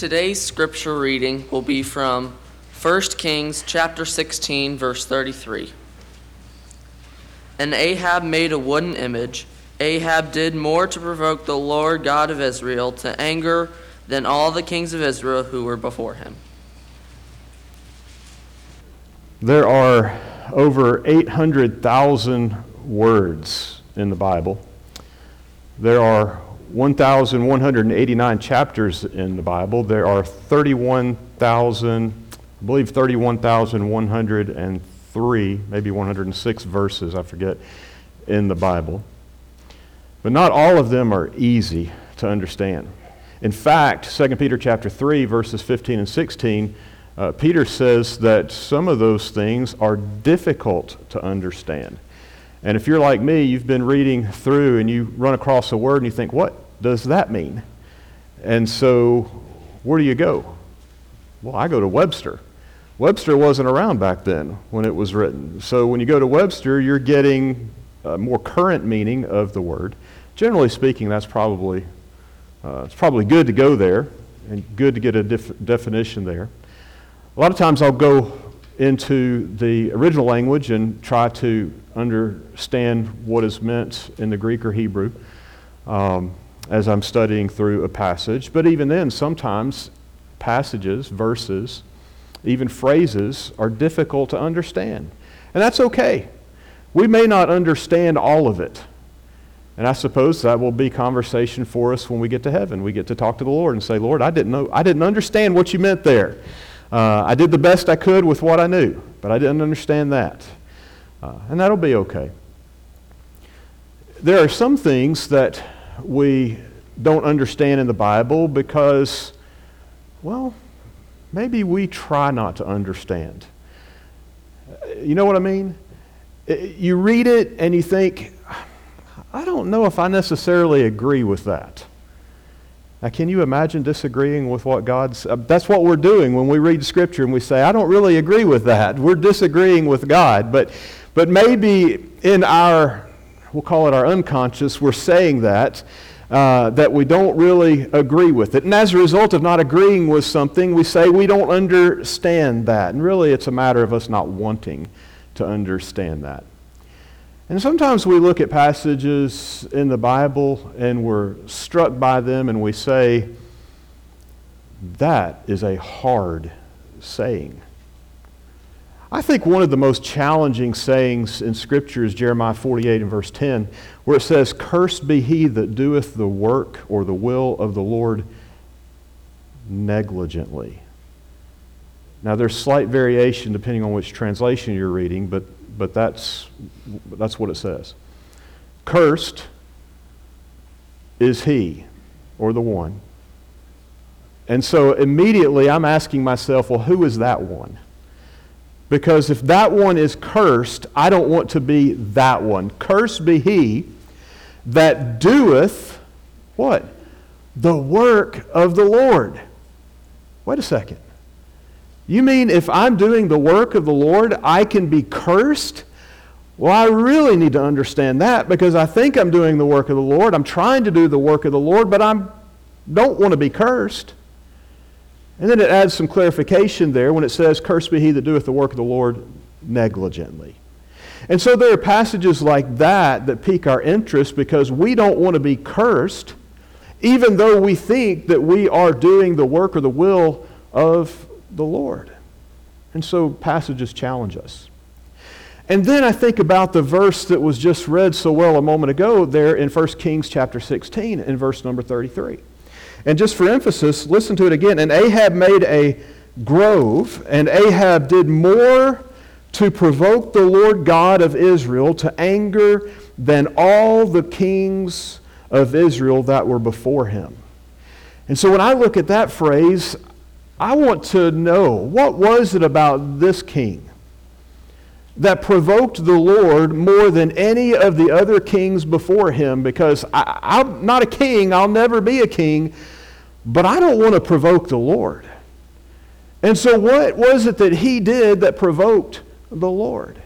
Today's scripture reading will be from 1 Kings chapter 16 verse 33. And Ahab made a wooden image. Ahab did more to provoke the Lord God of Israel to anger than all the kings of Israel who were before him. There are over 800,000 words in the Bible. There are 1,189 chapters in the Bible. There are 31,000, I believe 31,103, maybe 106 verses, I forget, in the Bible. But not all of them are easy to understand. In fact, 2 Peter chapter 3, verses 15 and 16, uh, Peter says that some of those things are difficult to understand. And if you're like me, you've been reading through and you run across a word and you think, what does that mean? And so, where do you go? Well, I go to Webster. Webster wasn't around back then when it was written. So, when you go to Webster, you're getting a more current meaning of the word. Generally speaking, that's probably, uh, it's probably good to go there and good to get a def- definition there. A lot of times I'll go into the original language and try to understand what is meant in the Greek or Hebrew um, as I'm studying through a passage. But even then, sometimes passages, verses, even phrases are difficult to understand. And that's okay. We may not understand all of it. And I suppose that will be conversation for us when we get to heaven. We get to talk to the Lord and say, Lord, I didn't know, I didn't understand what you meant there. Uh, I did the best I could with what I knew, but I didn't understand that. Uh, and that'll be okay. There are some things that we don't understand in the Bible because, well, maybe we try not to understand. You know what I mean? You read it and you think, I don't know if I necessarily agree with that. Now, can you imagine disagreeing with what God's. Uh, that's what we're doing when we read Scripture and we say, I don't really agree with that. We're disagreeing with God. But, but maybe in our, we'll call it our unconscious, we're saying that. Uh, that we don't really agree with it. And as a result of not agreeing with something, we say we don't understand that. And really, it's a matter of us not wanting to understand that. And sometimes we look at passages in the Bible and we're struck by them and we say, that is a hard saying. I think one of the most challenging sayings in Scripture is Jeremiah 48 and verse 10, where it says, Cursed be he that doeth the work or the will of the Lord negligently. Now, there's slight variation depending on which translation you're reading, but but that's, that's what it says. Cursed is he or the one. And so immediately I'm asking myself, well, who is that one? Because if that one is cursed, I don't want to be that one. Cursed be he that doeth what? The work of the Lord. Wait a second. You mean if I'm doing the work of the Lord, I can be cursed? Well, I really need to understand that because I think I'm doing the work of the Lord. I'm trying to do the work of the Lord, but I don't want to be cursed. And then it adds some clarification there when it says, Cursed be he that doeth the work of the Lord negligently. And so there are passages like that that pique our interest because we don't want to be cursed, even though we think that we are doing the work or the will of the Lord. And so passages challenge us. And then I think about the verse that was just read so well a moment ago there in 1 Kings chapter 16 in verse number 33. And just for emphasis, listen to it again. And Ahab made a grove, and Ahab did more to provoke the Lord God of Israel to anger than all the kings of Israel that were before him. And so when I look at that phrase, I want to know what was it about this king that provoked the Lord more than any of the other kings before him because I, am not a king, I'll never be a king, but I don't want to provoke the Lord. And so, what was it that he did that provoked the Lord?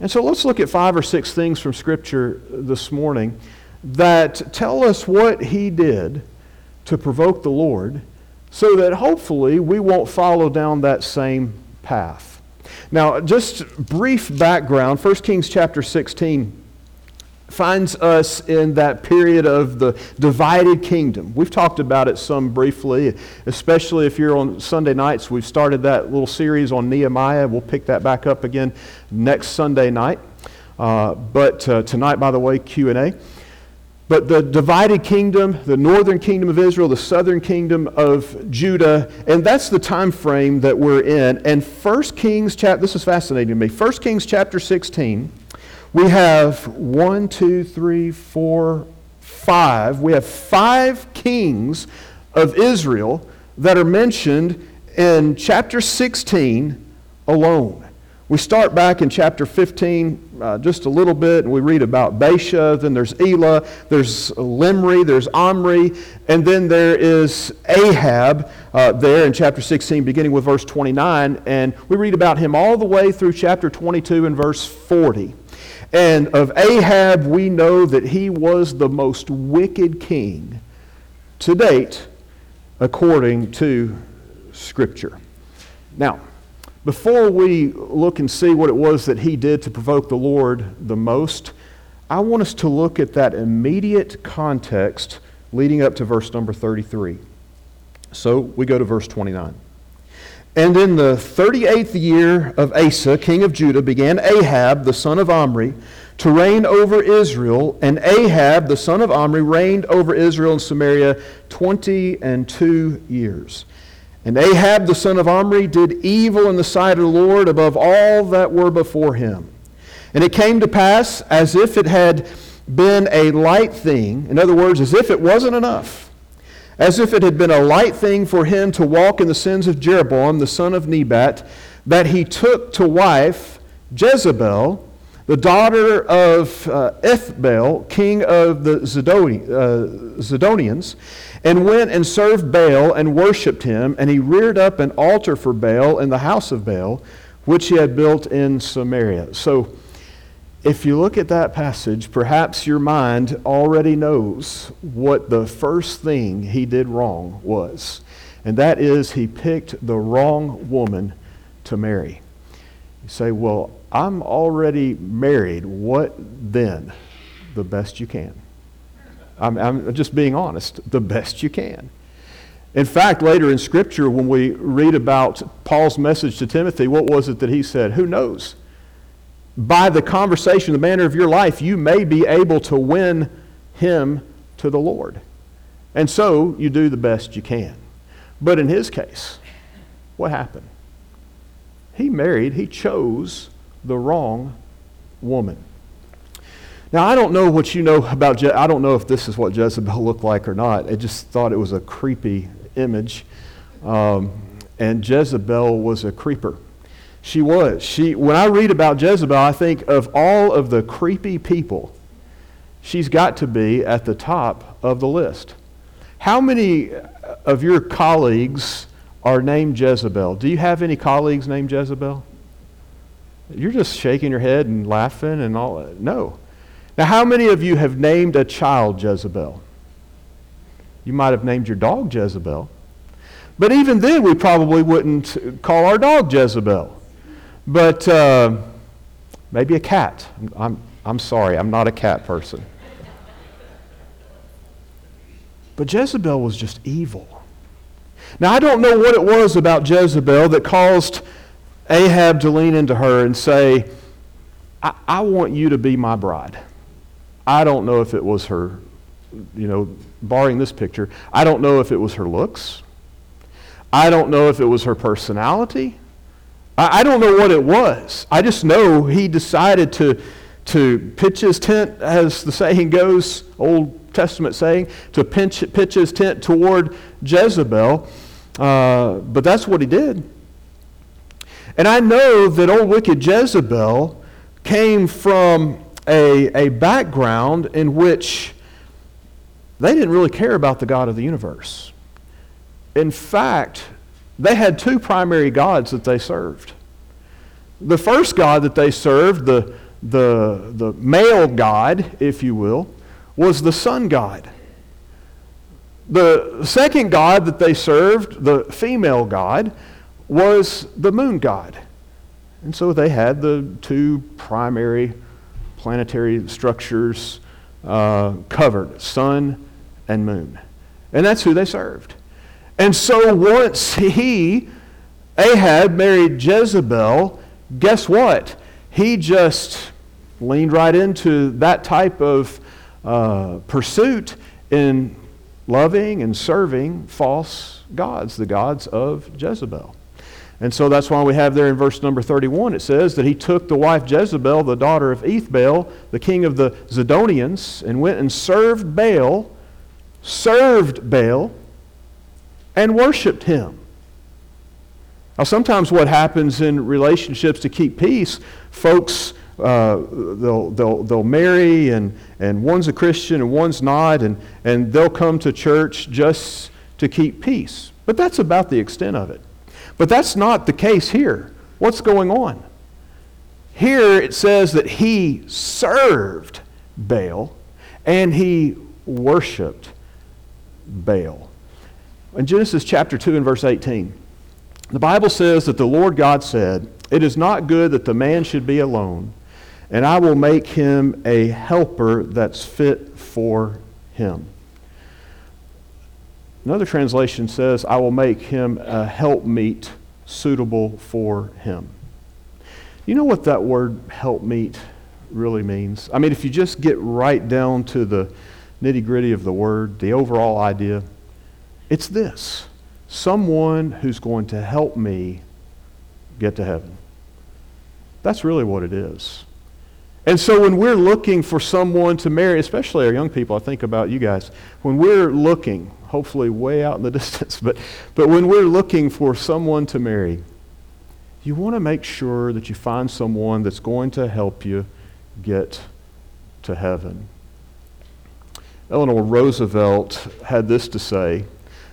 And so, let's look at five or six things from Scripture this morning that tell us what he did to provoke the Lord so that hopefully we won't follow down that same path. Now, just brief background 1 Kings chapter 16 finds us in that period of the divided kingdom. We've talked about it some briefly, especially if you're on Sunday nights. We've started that little series on Nehemiah. We'll pick that back up again next Sunday night. Uh, but uh, tonight, by the way, Q&A. But the divided kingdom, the northern kingdom of Israel, the southern kingdom of Judah, and that's the time frame that we're in. And 1 Kings chapter, this is fascinating to me. 1 Kings chapter 16, we have one, two, three, four, five. We have five kings of Israel that are mentioned in chapter 16 alone. We start back in chapter 15 uh, just a little bit, and we read about Baasha. Then there's Elah, there's Zimri, there's Omri, and then there is Ahab uh, there in chapter 16, beginning with verse 29. And we read about him all the way through chapter 22 and verse 40. And of Ahab, we know that he was the most wicked king to date, according to Scripture. Now, before we look and see what it was that he did to provoke the Lord the most, I want us to look at that immediate context leading up to verse number 33. So we go to verse 29. And in the 38th year of Asa, king of Judah, began Ahab, the son of Omri, to reign over Israel. And Ahab, the son of Omri, reigned over Israel and Samaria 20 and two years. And Ahab the son of Omri did evil in the sight of the Lord above all that were before him. And it came to pass as if it had been a light thing, in other words, as if it wasn't enough, as if it had been a light thing for him to walk in the sins of Jeroboam the son of Nebat, that he took to wife Jezebel, the daughter of uh, Ethbaal, king of the uh, Zidonians, and went and served Baal and worshipped him, and he reared up an altar for Baal in the house of Baal, which he had built in Samaria. So, if you look at that passage, perhaps your mind already knows what the first thing he did wrong was. And that is, he picked the wrong woman to marry. You say, Well, I'm already married. What then? The best you can. I'm, I'm just being honest, the best you can. In fact, later in Scripture, when we read about Paul's message to Timothy, what was it that he said? Who knows? By the conversation, the manner of your life, you may be able to win him to the Lord. And so you do the best you can. But in his case, what happened? He married, he chose the wrong woman. Now, I don't know what you know about, Je- I don't know if this is what Jezebel looked like or not. I just thought it was a creepy image. Um, and Jezebel was a creeper. She was. She, when I read about Jezebel, I think of all of the creepy people, she's got to be at the top of the list. How many of your colleagues are named Jezebel? Do you have any colleagues named Jezebel? You're just shaking your head and laughing and all. No. Now, how many of you have named a child Jezebel? You might have named your dog Jezebel. But even then, we probably wouldn't call our dog Jezebel. But uh, maybe a cat. I'm, I'm sorry, I'm not a cat person. But Jezebel was just evil. Now, I don't know what it was about Jezebel that caused Ahab to lean into her and say, I, I want you to be my bride. I don't know if it was her, you know, barring this picture, I don't know if it was her looks. I don't know if it was her personality. I, I don't know what it was. I just know he decided to, to pitch his tent, as the saying goes, Old Testament saying, to pitch, pitch his tent toward Jezebel. Uh, but that's what he did. And I know that old wicked Jezebel came from a, a background in which they didn't really care about the God of the universe. In fact, they had two primary gods that they served. The first God that they served, the, the, the male God, if you will, was the sun god. The second god that they served, the female god, was the moon god. And so they had the two primary planetary structures uh, covered sun and moon. And that's who they served. And so once he, Ahab, married Jezebel, guess what? He just leaned right into that type of uh, pursuit in loving and serving false gods, the gods of Jezebel. And so that's why we have there in verse number 31, it says that he took the wife Jezebel, the daughter of Ethbaal, the king of the Zidonians, and went and served Baal, served Baal, and worshiped him. Now, sometimes what happens in relationships to keep peace, folks, uh, they'll, they'll, they'll marry, and, and one's a Christian and one's not, and, and they'll come to church just to keep peace. But that's about the extent of it. But that's not the case here. What's going on? Here it says that he served Baal and he worshiped Baal. In Genesis chapter 2 and verse 18, the Bible says that the Lord God said, It is not good that the man should be alone, and I will make him a helper that's fit for him. Another translation says, I will make him a helpmeet suitable for him. You know what that word helpmeet really means? I mean, if you just get right down to the nitty gritty of the word, the overall idea, it's this someone who's going to help me get to heaven. That's really what it is. And so when we're looking for someone to marry, especially our young people, I think about you guys, when we're looking, hopefully way out in the distance, but, but when we're looking for someone to marry, you want to make sure that you find someone that's going to help you get to heaven. Eleanor Roosevelt had this to say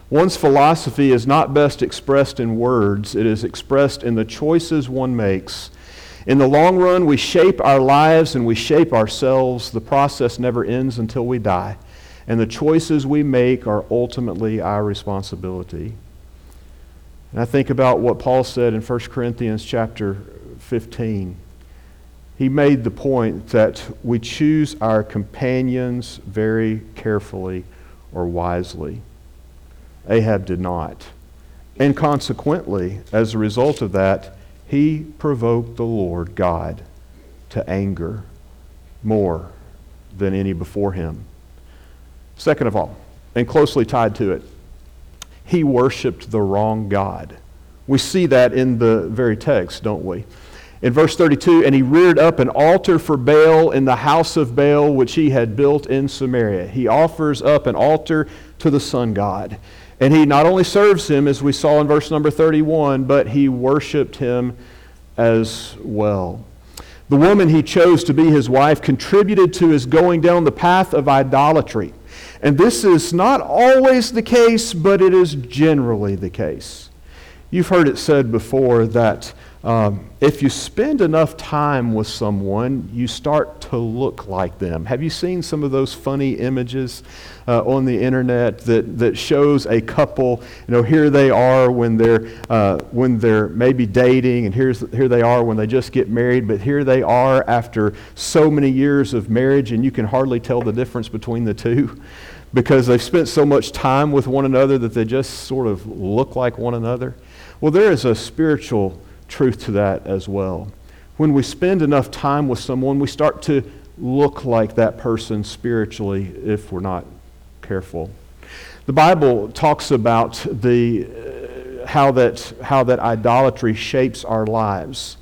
One's philosophy is not best expressed in words, it is expressed in the choices one makes in the long run, we shape our lives and we shape ourselves. The process never ends until we die. And the choices we make are ultimately our responsibility. And I think about what Paul said in 1 Corinthians chapter 15. He made the point that we choose our companions very carefully or wisely. Ahab did not. And consequently, as a result of that, he provoked the Lord God to anger more than any before him. Second of all, and closely tied to it, he worshiped the wrong God. We see that in the very text, don't we? In verse 32, and he reared up an altar for Baal in the house of Baal, which he had built in Samaria. He offers up an altar to the sun god. And he not only serves him, as we saw in verse number 31, but he worshiped him as well. The woman he chose to be his wife contributed to his going down the path of idolatry. And this is not always the case, but it is generally the case. You've heard it said before that um, if you spend enough time with someone, you start to look like them. Have you seen some of those funny images uh, on the internet that, that shows a couple? You know, here they are when they're uh, when they're maybe dating, and here's here they are when they just get married. But here they are after so many years of marriage, and you can hardly tell the difference between the two because they've spent so much time with one another that they just sort of look like one another. Well, there is a spiritual truth to that as well. When we spend enough time with someone, we start to look like that person spiritually if we're not careful. The Bible talks about the, uh, how, that, how that idolatry shapes our lives.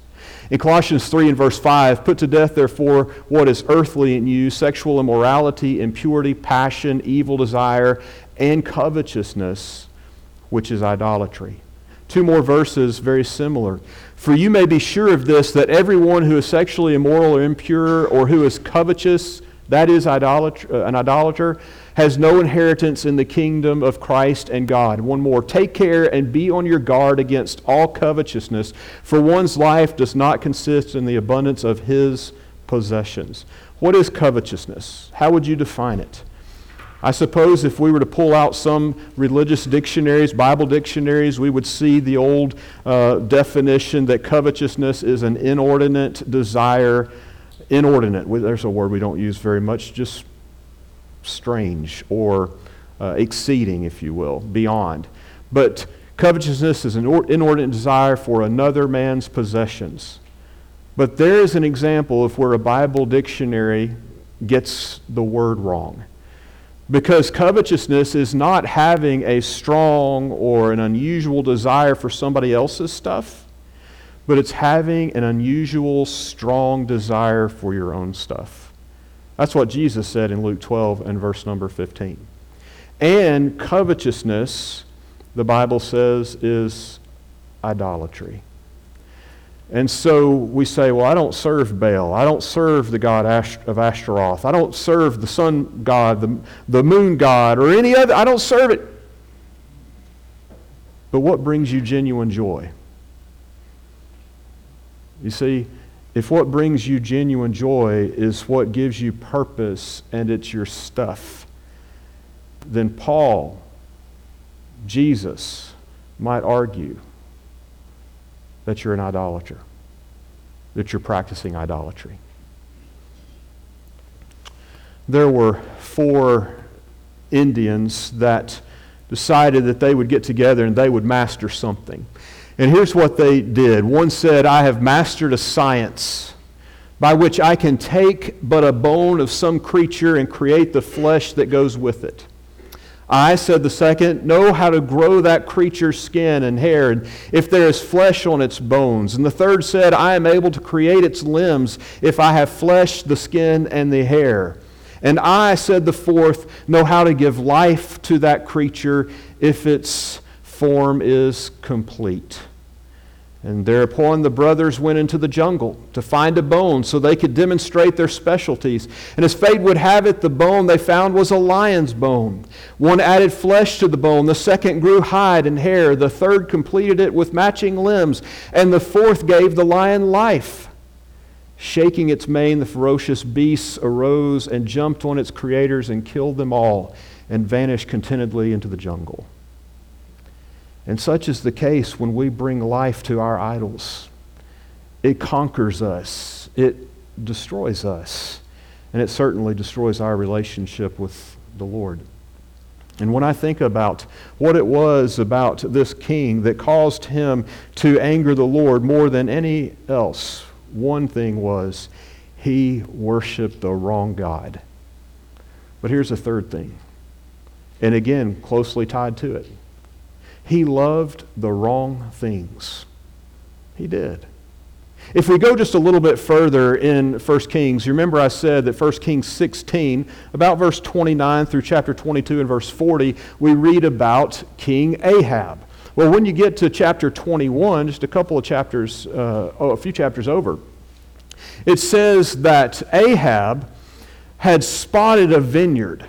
In Colossians 3 and verse 5, put to death, therefore, what is earthly in you sexual immorality, impurity, passion, evil desire, and covetousness, which is idolatry. Two more verses, very similar. For you may be sure of this, that everyone who is sexually immoral or impure, or who is covetous, that is idolatr- uh, an idolater, has no inheritance in the kingdom of Christ and God. One more. Take care and be on your guard against all covetousness, for one's life does not consist in the abundance of his possessions. What is covetousness? How would you define it? I suppose if we were to pull out some religious dictionaries, Bible dictionaries, we would see the old uh, definition that covetousness is an inordinate desire. Inordinate, there's a word we don't use very much, just strange or uh, exceeding, if you will, beyond. But covetousness is an inordinate desire for another man's possessions. But there is an example of where a Bible dictionary gets the word wrong. Because covetousness is not having a strong or an unusual desire for somebody else's stuff, but it's having an unusual, strong desire for your own stuff. That's what Jesus said in Luke 12 and verse number 15. And covetousness, the Bible says, is idolatry. And so we say, well, I don't serve Baal. I don't serve the god of Ashtaroth. I don't serve the sun god, the, the moon god, or any other. I don't serve it. But what brings you genuine joy? You see, if what brings you genuine joy is what gives you purpose and it's your stuff, then Paul, Jesus, might argue that you're an idolater, that you're practicing idolatry. There were four Indians that decided that they would get together and they would master something. And here's what they did. One said, I have mastered a science by which I can take but a bone of some creature and create the flesh that goes with it. I, said the second, know how to grow that creature's skin and hair, and if there is flesh on its bones. And the third said, I am able to create its limbs if I have flesh, the skin, and the hair. And I, said the fourth, know how to give life to that creature if its form is complete. And thereupon the brothers went into the jungle to find a bone so they could demonstrate their specialties. And as fate would have it, the bone they found was a lion's bone. One added flesh to the bone, the second grew hide and hair, the third completed it with matching limbs, and the fourth gave the lion life. Shaking its mane, the ferocious beast arose and jumped on its creators and killed them all and vanished contentedly into the jungle. And such is the case when we bring life to our idols. It conquers us, it destroys us, and it certainly destroys our relationship with the Lord. And when I think about what it was about this king that caused him to anger the Lord more than any else, one thing was he worshiped the wrong God. But here's the third thing, and again, closely tied to it he loved the wrong things. He did. If we go just a little bit further in 1 Kings, you remember I said that 1 Kings 16, about verse 29 through chapter 22 and verse 40, we read about King Ahab. Well, when you get to chapter 21, just a couple of chapters, uh, oh, a few chapters over, it says that Ahab had spotted a vineyard,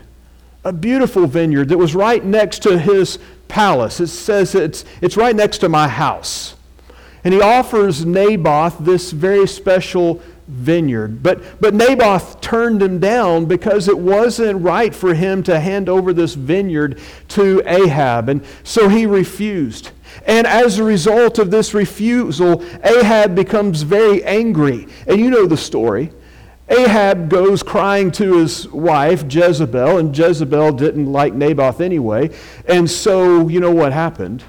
a beautiful vineyard that was right next to his palace. It says it's, it's right next to my house. And he offers Naboth this very special vineyard. But, but Naboth turned him down because it wasn't right for him to hand over this vineyard to Ahab. And so he refused. And as a result of this refusal, Ahab becomes very angry. And you know the story. Ahab goes crying to his wife, Jezebel, and Jezebel didn't like Naboth anyway. And so, you know what happened?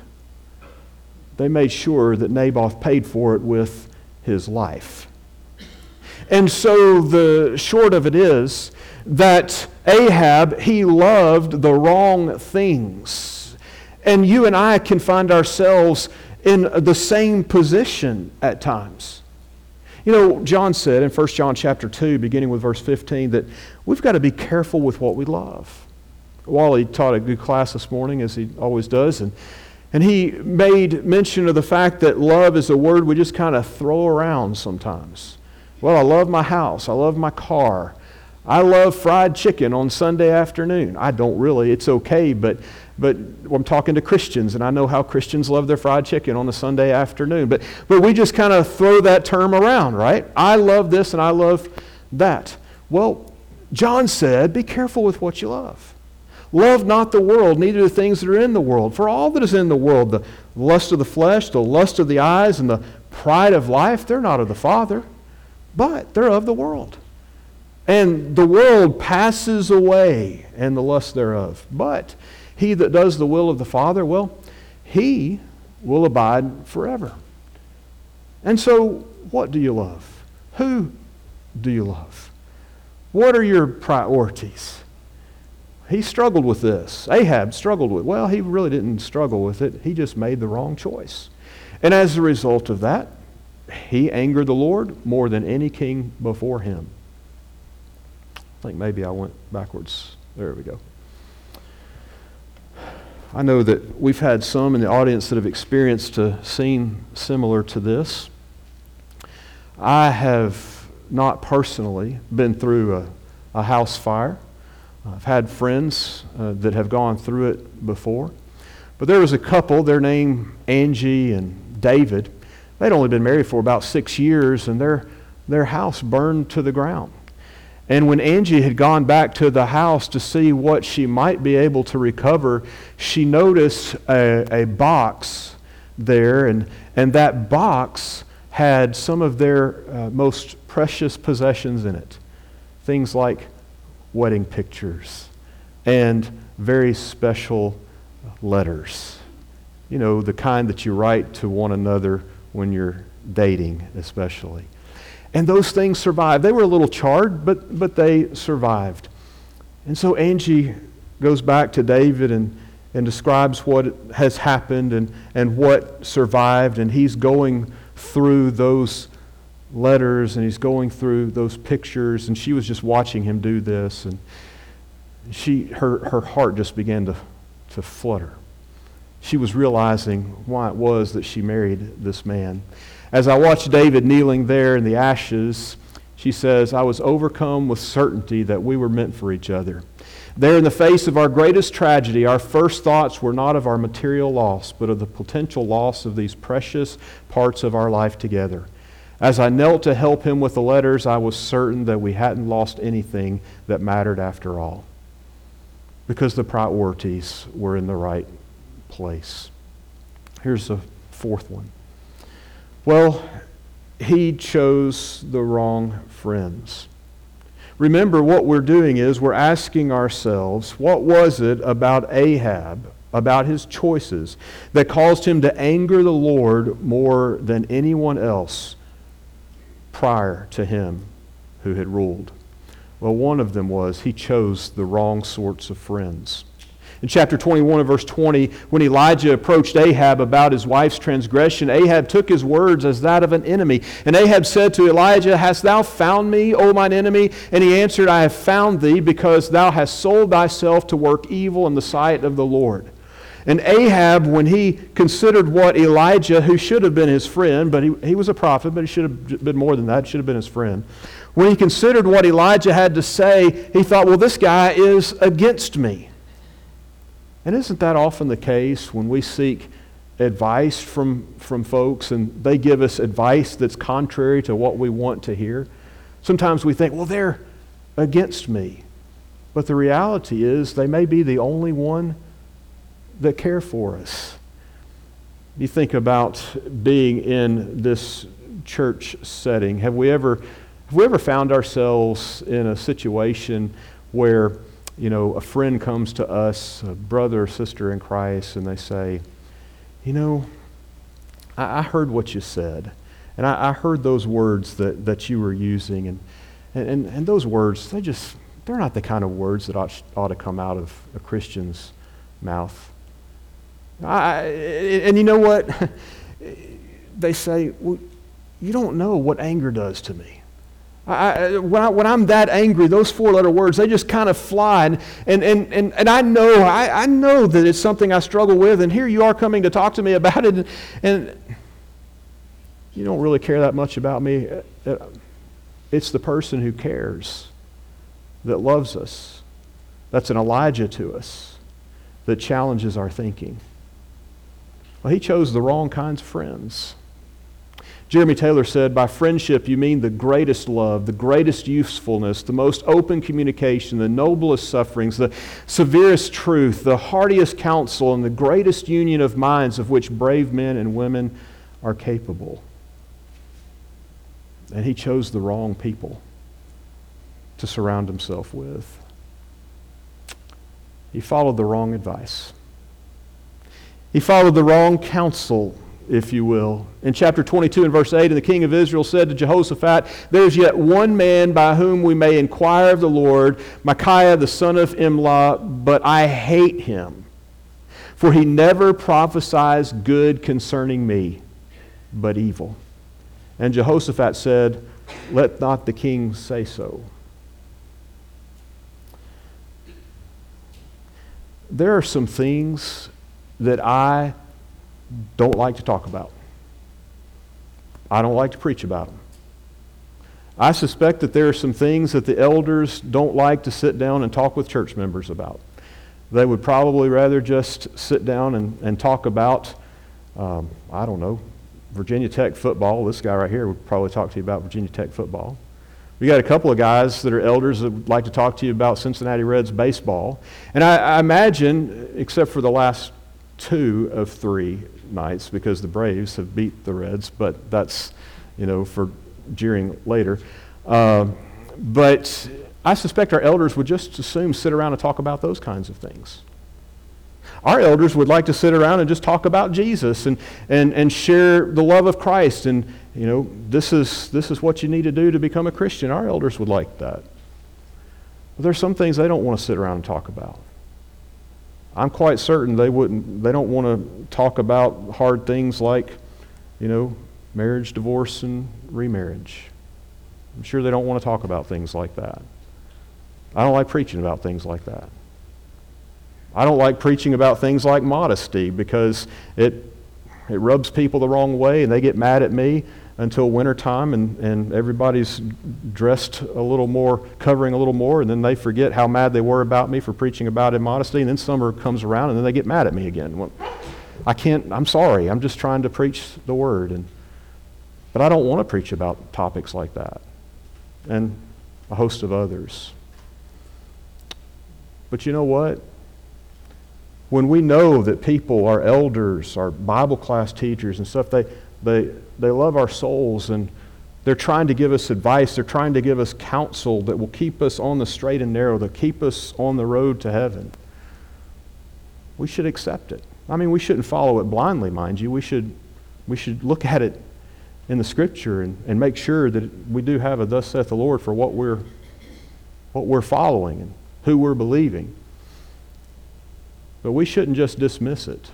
They made sure that Naboth paid for it with his life. And so the short of it is that Ahab, he loved the wrong things. And you and I can find ourselves in the same position at times. You know, John said in 1 John chapter 2, beginning with verse 15, that we've got to be careful with what we love. Wally taught a good class this morning, as he always does, and, and he made mention of the fact that love is a word we just kind of throw around sometimes. Well, I love my house. I love my car. I love fried chicken on Sunday afternoon. I don't really. It's okay, but but I'm talking to Christians, and I know how Christians love their fried chicken on a Sunday afternoon. But, but we just kind of throw that term around, right? I love this and I love that. Well, John said, be careful with what you love. Love not the world, neither the things that are in the world. For all that is in the world, the lust of the flesh, the lust of the eyes, and the pride of life, they're not of the Father, but they're of the world. And the world passes away, and the lust thereof. But he that does the will of the Father, well, he will abide forever. And so, what do you love? Who do you love? What are your priorities? He struggled with this. Ahab struggled with Well, he really didn't struggle with it. He just made the wrong choice. And as a result of that, he angered the Lord more than any king before him. I think maybe I went backwards. There we go. I know that we've had some in the audience that have experienced a scene similar to this. I have not personally been through a, a house fire. I've had friends uh, that have gone through it before. But there was a couple, their name Angie and David. They'd only been married for about six years, and their, their house burned to the ground. And when Angie had gone back to the house to see what she might be able to recover, she noticed a, a box there, and, and that box had some of their uh, most precious possessions in it. Things like wedding pictures and very special letters. You know, the kind that you write to one another when you're dating, especially. And those things survived. They were a little charred, but, but they survived. And so Angie goes back to David and, and describes what has happened and, and what survived. And he's going through those letters and he's going through those pictures. And she was just watching him do this. And she, her, her heart just began to, to flutter. She was realizing why it was that she married this man. As I watched David kneeling there in the ashes, she says, I was overcome with certainty that we were meant for each other. There, in the face of our greatest tragedy, our first thoughts were not of our material loss, but of the potential loss of these precious parts of our life together. As I knelt to help him with the letters, I was certain that we hadn't lost anything that mattered after all, because the priorities were in the right place. Here's the fourth one. Well, he chose the wrong friends. Remember, what we're doing is we're asking ourselves, what was it about Ahab, about his choices, that caused him to anger the Lord more than anyone else prior to him who had ruled? Well, one of them was he chose the wrong sorts of friends. In chapter 21 and verse 20, when Elijah approached Ahab about his wife's transgression, Ahab took his words as that of an enemy. And Ahab said to Elijah, Hast thou found me, O mine enemy? And he answered, I have found thee, because thou hast sold thyself to work evil in the sight of the Lord. And Ahab, when he considered what Elijah, who should have been his friend, but he, he was a prophet, but he should have been more than that, should have been his friend. When he considered what Elijah had to say, he thought, well, this guy is against me. And isn't that often the case when we seek advice from, from folks and they give us advice that's contrary to what we want to hear? Sometimes we think, well, they're against me. But the reality is, they may be the only one that care for us. You think about being in this church setting. Have we ever, have we ever found ourselves in a situation where you know, a friend comes to us, a brother or sister in Christ, and they say, You know, I, I heard what you said, and I, I, heard those words that, that you were using, and, and, and those words, they just, they're not the kind of words that ought, ought to come out of a Christian's mouth. I, and you know what? they say, well, you don't know what anger does to me. I, when, I, when I'm that angry, those four letter words, they just kind of fly. And, and, and, and, and I, know, I, I know that it's something I struggle with, and here you are coming to talk to me about it, and, and you don't really care that much about me. Uh, uh, it's the person who cares, that loves us, that's an Elijah to us, that challenges our thinking. Well, he chose the wrong kinds of friends. Jeremy Taylor said, By friendship, you mean the greatest love, the greatest usefulness, the most open communication, the noblest sufferings, the severest truth, the heartiest counsel, and the greatest union of minds of which brave men and women are capable. And he chose the wrong people to surround himself with. He followed the wrong advice. He followed the wrong counsel if you will. In chapter 22 and verse 8, and the king of Israel said to Jehoshaphat, There is yet one man by whom we may inquire of the Lord, Micaiah the son of Imlah, but I hate him. For he never prophesies good concerning me, but evil. And Jehoshaphat said, Let not the king say so. There are some things that I don't like to talk about. I don't like to preach about them. I suspect that there are some things that the elders don't like to sit down and talk with church members about. They would probably rather just sit down and, and talk about, um, I don't know, Virginia Tech football. This guy right here would probably talk to you about Virginia Tech football. We got a couple of guys that are elders that would like to talk to you about Cincinnati Reds baseball. And I, I imagine, except for the last two of three nights because the Braves have beat the Reds, but that's, you know, for jeering later. Uh, but I suspect our elders would just assume sit around and talk about those kinds of things. Our elders would like to sit around and just talk about Jesus and, and, and share the love of Christ. And, you know, this is, this is what you need to do to become a Christian. Our elders would like that. But there's some things they don't want to sit around and talk about. I'm quite certain they wouldn't, they don't want to talk about hard things like, you know, marriage, divorce, and remarriage. I'm sure they don't want to talk about things like that. I don't like preaching about things like that. I don't like preaching about things like modesty because it, it rubs people the wrong way and they get mad at me until wintertime and, and everybody's dressed a little more, covering a little more, and then they forget how mad they were about me for preaching about immodesty, and then summer comes around and then they get mad at me again. Well, I can't, I'm sorry, I'm just trying to preach the word. And, but I don't want to preach about topics like that and a host of others. But you know what? When we know that people, our elders, our Bible class teachers and stuff, they, they, they love our souls and they're trying to give us advice. They're trying to give us counsel that will keep us on the straight and narrow, that keep us on the road to heaven. We should accept it. I mean, we shouldn't follow it blindly, mind you. We should, we should look at it in the scripture and, and make sure that we do have a thus saith the Lord for what we're, what we're following and who we're believing. But we shouldn't just dismiss it.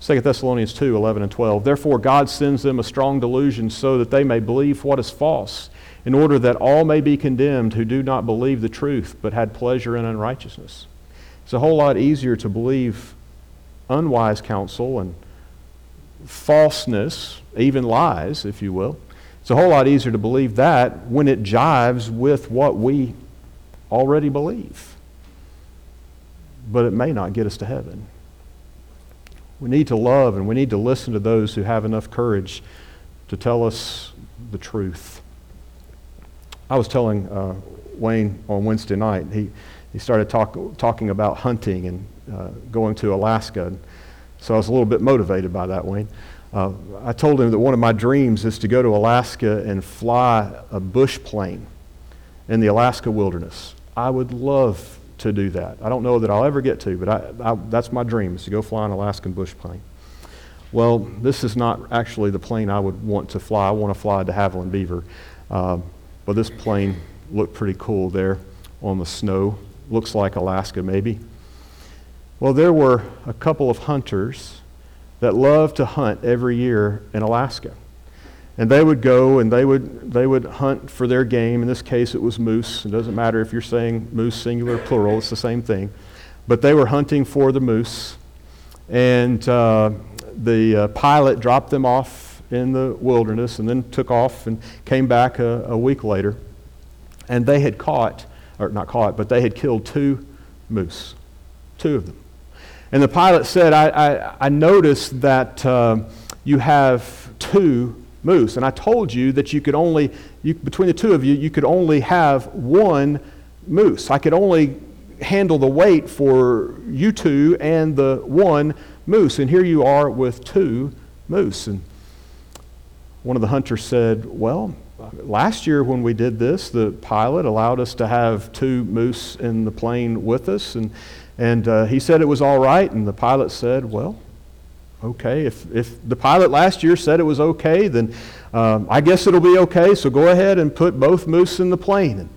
2 Thessalonians 2 11 and 12. Therefore, God sends them a strong delusion so that they may believe what is false, in order that all may be condemned who do not believe the truth, but had pleasure in unrighteousness. It's a whole lot easier to believe unwise counsel and falseness, even lies, if you will. It's a whole lot easier to believe that when it jives with what we already believe. But it may not get us to heaven. We need to love and we need to listen to those who have enough courage to tell us the truth. I was telling uh, Wayne on Wednesday night, he, he started talk, talking about hunting and uh, going to Alaska. So I was a little bit motivated by that, Wayne. Uh, I told him that one of my dreams is to go to Alaska and fly a bush plane in the Alaska wilderness. I would love to do that. I don't know that I'll ever get to, but I, I, that's my dream is to go fly an Alaskan bush plane. Well, this is not actually the plane I would want to fly. I want to fly de Havilland Beaver. Uh, but this plane looked pretty cool there on the snow. Looks like Alaska, maybe. Well, there were a couple of hunters that loved to hunt every year in Alaska. And they would go and they would, they would hunt for their game. In this case, it was moose. It doesn't matter if you're saying moose singular or plural, it's the same thing. But they were hunting for the moose. And uh, the uh, pilot dropped them off in the wilderness and then took off and came back a, a week later. And they had caught, or not caught, but they had killed two moose, two of them. And the pilot said, I, I, I noticed that uh, you have two moose. And I told you that you could only, you, between the two of you, you could only have one moose. I could only handle the weight for you two and the one moose. And here you are with two moose. And one of the hunters said, Well, last year when we did this, the pilot allowed us to have two moose in the plane with us. And, and uh, he said it was all right. And the pilot said, Well, okay. If, if the pilot last year said it was okay, then um, I guess it'll be okay. So go ahead and put both moose in the plane. And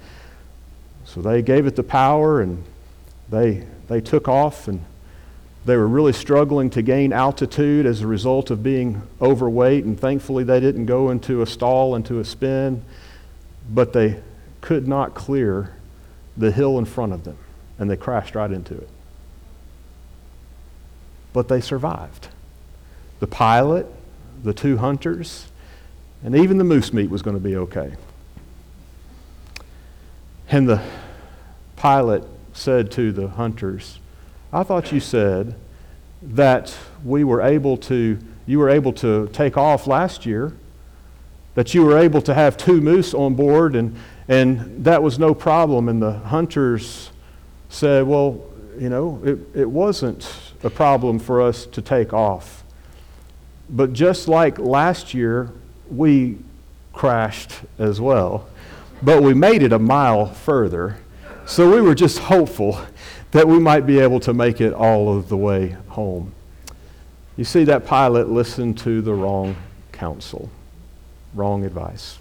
so they gave it the power and they, they took off and they were really struggling to gain altitude as a result of being overweight, and thankfully they didn't go into a stall, into a spin, but they could not clear the hill in front of them, and they crashed right into it. But they survived. The pilot, the two hunters, and even the moose meat was going to be okay. And the pilot said to the hunters, I thought you said that we were able to, you were able to take off last year, that you were able to have two moose on board, and, and that was no problem. And the hunters said, Well, you know, it, it wasn't a problem for us to take off. But just like last year, we crashed as well, but we made it a mile further. So we were just hopeful that we might be able to make it all of the way home. You see, that pilot listened to the wrong counsel, wrong advice.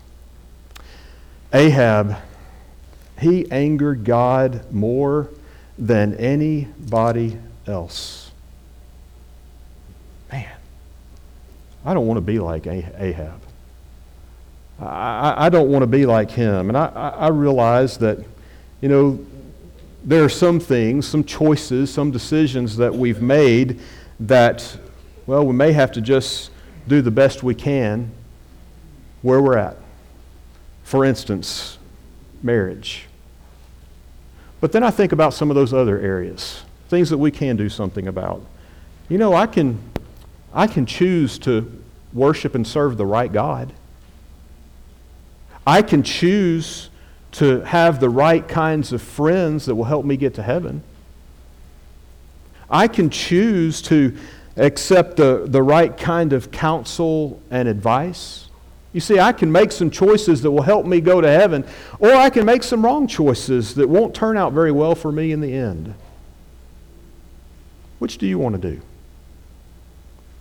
Ahab, he angered God more than anybody else. Man, I don't want to be like Ahab. I, I don't want to be like him. And I, I realize that, you know, there are some things, some choices, some decisions that we've made that, well, we may have to just do the best we can where we're at. For instance, marriage. But then I think about some of those other areas, things that we can do something about. You know, I can, I can choose to worship and serve the right God. I can choose to have the right kinds of friends that will help me get to heaven. I can choose to accept the, the right kind of counsel and advice. You see, I can make some choices that will help me go to heaven, or I can make some wrong choices that won't turn out very well for me in the end. Which do you want to do?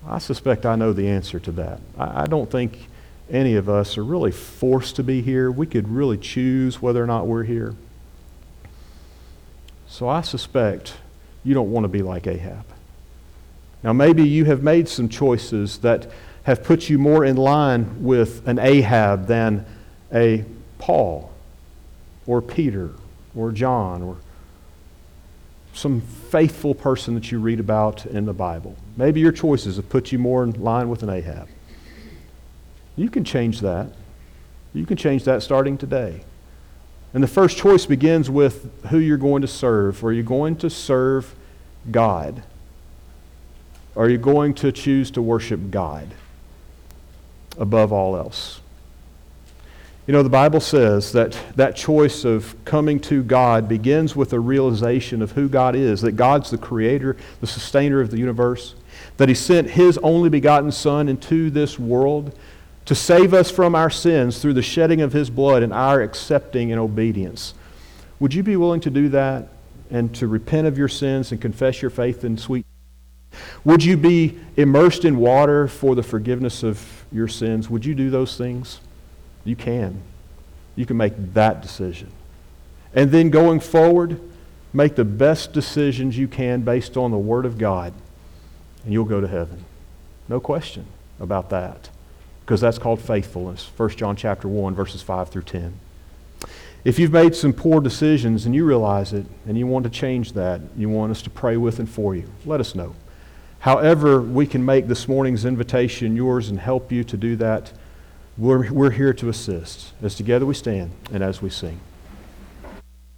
I suspect I know the answer to that. I, I don't think any of us are really forced to be here. We could really choose whether or not we're here. So I suspect you don't want to be like Ahab. Now, maybe you have made some choices that have put you more in line with an Ahab than a Paul or Peter or John or some faithful person that you read about in the Bible. Maybe your choices have put you more in line with an Ahab. You can change that. You can change that starting today. And the first choice begins with who you're going to serve. Are you going to serve God? Are you going to choose to worship God above all else? You know, the Bible says that that choice of coming to God begins with a realization of who God is, that God's the creator, the sustainer of the universe, that He sent His only begotten Son into this world to save us from our sins through the shedding of his blood and our accepting and obedience. Would you be willing to do that and to repent of your sins and confess your faith in sweet? Would you be immersed in water for the forgiveness of your sins? Would you do those things? You can. You can make that decision. And then going forward, make the best decisions you can based on the Word of God, and you'll go to heaven. No question about that because that's called faithfulness. 1 John chapter 1 verses 5 through 10. If you've made some poor decisions and you realize it and you want to change that, you want us to pray with and for you, let us know. However, we can make this morning's invitation yours and help you to do that, we're, we're here to assist as together we stand and as we sing.